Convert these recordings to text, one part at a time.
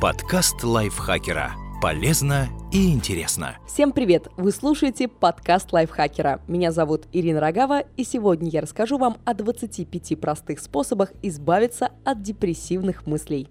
Подкаст лайфхакера. Полезно и интересно. Всем привет! Вы слушаете подкаст лайфхакера. Меня зовут Ирина Рогава, и сегодня я расскажу вам о 25 простых способах избавиться от депрессивных мыслей.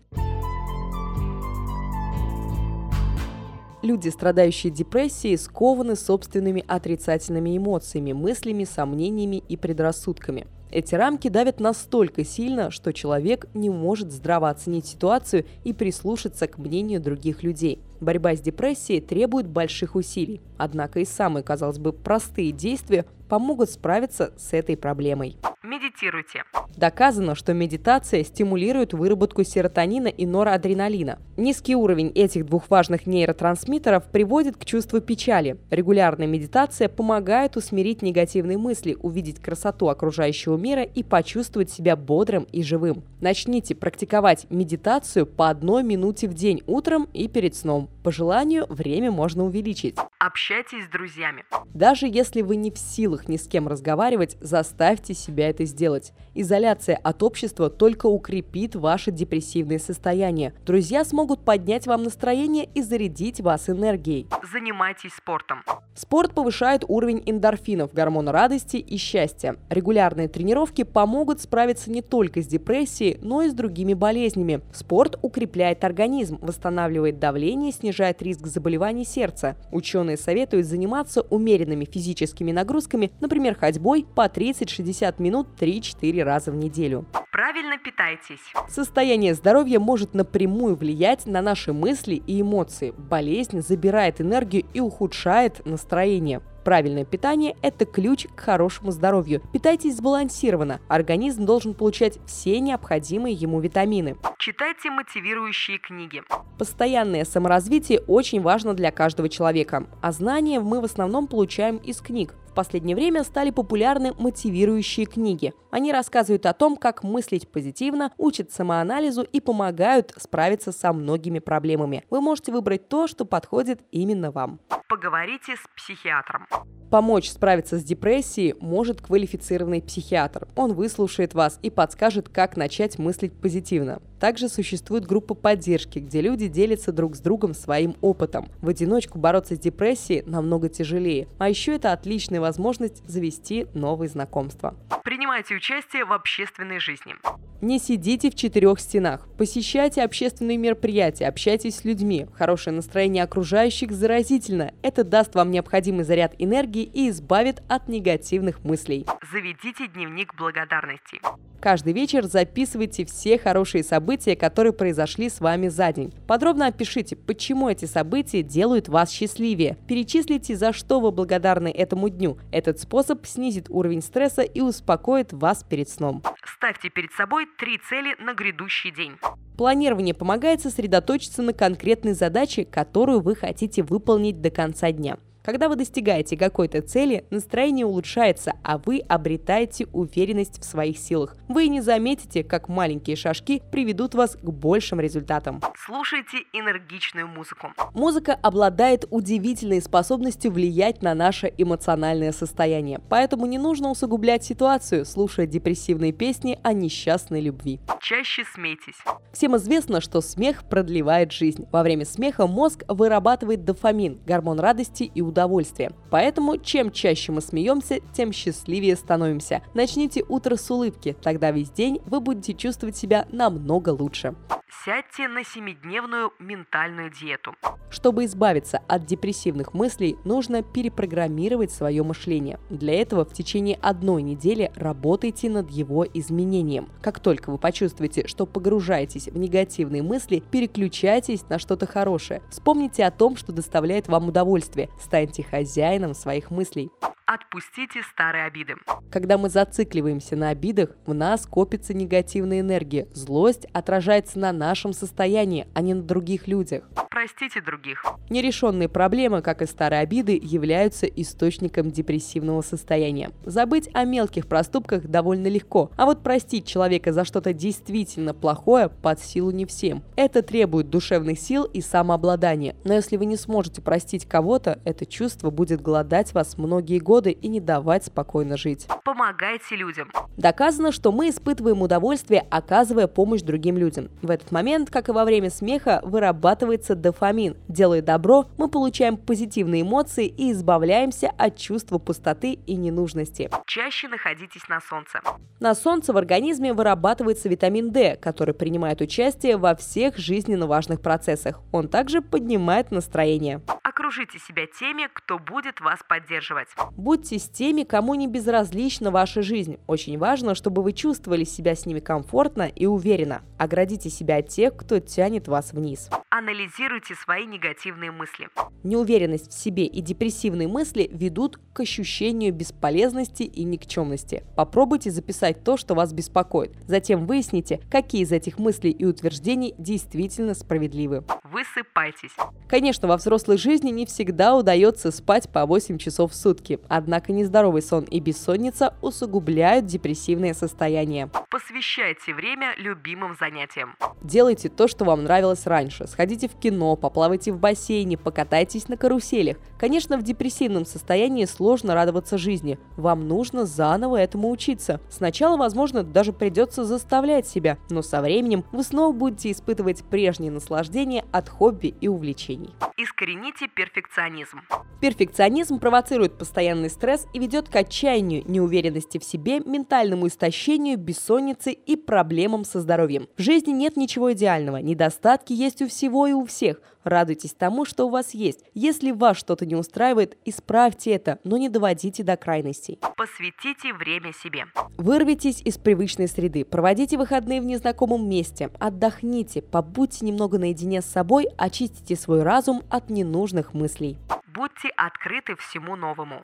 Люди, страдающие депрессией, скованы собственными отрицательными эмоциями, мыслями, сомнениями и предрассудками. Эти рамки давят настолько сильно, что человек не может здраво оценить ситуацию и прислушаться к мнению других людей. Борьба с депрессией требует больших усилий. Однако и самые, казалось бы, простые действия помогут справиться с этой проблемой. Медитируйте. Доказано, что медитация стимулирует выработку серотонина и норадреналина. Низкий уровень этих двух важных нейротрансмиттеров приводит к чувству печали. Регулярная медитация помогает усмирить негативные мысли, увидеть красоту окружающего мира и почувствовать себя бодрым и живым. Начните практиковать медитацию по одной минуте в день утром и перед сном. По желанию время можно увеличить. Общайтесь с друзьями. Даже если вы не в силах ни с кем разговаривать, заставьте себя это сделать. Изоляция от общества только укрепит ваше депрессивное состояние. Друзья смогут поднять вам настроение и зарядить вас энергией. Занимайтесь спортом. Спорт повышает уровень эндорфинов, гормона радости и счастья. Регулярные тренировки помогут справиться не только с депрессией, но и с другими болезнями. Спорт укрепляет организм, восстанавливает давление, снижает риск заболеваний сердца. Ученые советуют заниматься умеренными физическими нагрузками, например, ходьбой по 30-60 минут 3-4 раза в неделю. Правильно питайтесь. Состояние здоровья может напрямую влиять на наши мысли и эмоции. Болезнь забирает энергию и ухудшает настроение. Правильное питание – это ключ к хорошему здоровью. Питайтесь сбалансированно. Организм должен получать все необходимые ему витамины. Читайте мотивирующие книги. Постоянное саморазвитие очень важно для каждого человека, а знания мы в основном получаем из книг. В последнее время стали популярны мотивирующие книги. Они рассказывают о том, как мыслить позитивно, учат самоанализу и помогают справиться со многими проблемами. Вы можете выбрать то, что подходит именно вам. Поговорите с психиатром. Помочь справиться с депрессией может квалифицированный психиатр. Он выслушает вас и подскажет, как начать мыслить позитивно. Также существует группа поддержки, где люди делятся друг с другом своим опытом. В одиночку бороться с депрессией намного тяжелее. А еще это отличная возможность завести новые знакомства. Принимайте участие в общественной жизни. Не сидите в четырех стенах. Посещайте общественные мероприятия, общайтесь с людьми. Хорошее настроение окружающих заразительно. Это даст вам необходимый заряд энергии и избавит от негативных мыслей. Заведите дневник благодарности. Каждый вечер записывайте все хорошие события, которые произошли с вами за день. Подробно опишите, почему эти события делают вас счастливее. Перечислите, за что вы благодарны этому дню. Этот способ снизит уровень стресса и успокоит вас перед сном. Ставьте перед собой три цели на грядущий день. Планирование помогает сосредоточиться на конкретной задаче, которую вы хотите выполнить до конца дня. Когда вы достигаете какой-то цели, настроение улучшается, а вы обретаете уверенность в своих силах. Вы не заметите, как маленькие шажки приведут вас к большим результатам. Слушайте энергичную музыку. Музыка обладает удивительной способностью влиять на наше эмоциональное состояние, поэтому не нужно усугублять ситуацию, слушая депрессивные песни о несчастной любви. Чаще смейтесь. Всем известно, что смех продлевает жизнь. Во время смеха мозг вырабатывает дофамин, гормон радости и удовольствие. Поэтому чем чаще мы смеемся, тем счастливее становимся. Начните утро с улыбки, тогда весь день вы будете чувствовать себя намного лучше. Сядьте на семидневную ментальную диету. Чтобы избавиться от депрессивных мыслей, нужно перепрограммировать свое мышление. Для этого в течение одной недели работайте над его изменением. Как только вы почувствуете, что погружаетесь в негативные мысли, переключайтесь на что-то хорошее. Вспомните о том, что доставляет вам удовольствие. Станьте хозяином своих мыслей. Отпустите старые обиды. Когда мы зацикливаемся на обидах, в нас копится негативная энергия. Злость отражается на нашем состоянии, а не на других людях. Простите других. Нерешенные проблемы, как и старые обиды, являются источником депрессивного состояния. Забыть о мелких проступках довольно легко, а вот простить человека за что-то действительно плохое под силу не всем. Это требует душевных сил и самообладания. Но если вы не сможете простить кого-то, это чувство будет голодать вас многие годы невзгоды и не давать спокойно жить. Помогайте людям. Доказано, что мы испытываем удовольствие, оказывая помощь другим людям. В этот момент, как и во время смеха, вырабатывается дофамин. Делая добро, мы получаем позитивные эмоции и избавляемся от чувства пустоты и ненужности. Чаще находитесь на солнце. На солнце в организме вырабатывается витамин D, который принимает участие во всех жизненно важных процессах. Он также поднимает настроение. Окружите себя теми, кто будет вас поддерживать. Будьте с теми, кому не безразлична ваша жизнь. Очень важно, чтобы вы чувствовали себя с ними комфортно и уверенно. Оградите себя от тех, кто тянет вас вниз. Анализируйте свои негативные мысли. Неуверенность в себе и депрессивные мысли ведут к ощущению бесполезности и никчемности. Попробуйте записать то, что вас беспокоит. Затем выясните, какие из этих мыслей и утверждений действительно справедливы. Высыпайтесь. Конечно, во взрослой жизни не всегда удается спать по 8 часов в сутки, однако нездоровый сон и бессонница усугубляют депрессивное состояние. Посвящайте время любимым занятиям. Делайте то, что вам нравилось раньше. Сходите в кино, поплавайте в бассейне, покатайтесь на каруселях. Конечно, в депрессивном состоянии сложно радоваться жизни. Вам нужно заново этому учиться. Сначала, возможно, даже придется заставлять себя, но со временем вы снова будете испытывать прежние наслаждения от хобби и увлечений. Искорените перфекционизм. Перфекционизм провоцирует постоянный стресс и ведет к отчаянию, неуверенности в себе, ментальному истощению, бессоннице и проблемам со здоровьем. В жизни нет ничего идеального, недостатки есть у всего и у всех. Радуйтесь тому, что у вас есть. Если вас что-то не устраивает, исправьте это, но не доводите до крайностей. Посвятите время себе. Вырвитесь из привычной среды, проводите выходные в незнакомом месте, отдохните, побудьте немного наедине с собой, очистите свой разум от ненужных мыслей. Будьте открыты всему новому.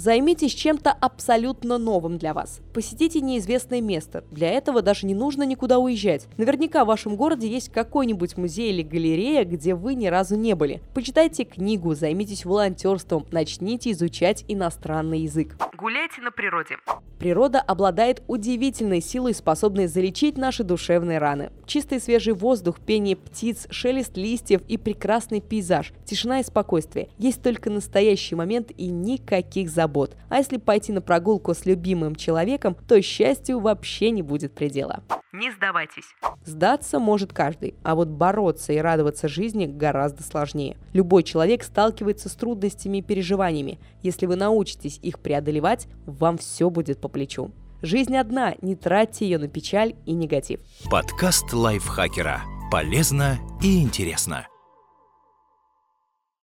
Займитесь чем-то абсолютно новым для вас. Посетите неизвестное место. Для этого даже не нужно никуда уезжать. Наверняка в вашем городе есть какой-нибудь музей или галерея, где вы ни разу не были. Почитайте книгу, займитесь волонтерством, начните изучать иностранный язык. Гуляйте на природе. Природа обладает удивительной силой, способной залечить наши душевные раны. Чистый свежий воздух, пение птиц, шелест листьев и прекрасный пейзаж, тишина и спокойствие. Есть только настоящий момент и никаких забот. А если пойти на прогулку с любимым человеком, то счастью вообще не будет предела. Не сдавайтесь. Сдаться может каждый, а вот бороться и радоваться жизни гораздо сложнее. Любой человек сталкивается с трудностями и переживаниями. Если вы научитесь их преодолевать, вам все будет по плечу. Жизнь одна, не тратьте ее на печаль и негатив. Подкаст лайфхакера. Полезно и интересно.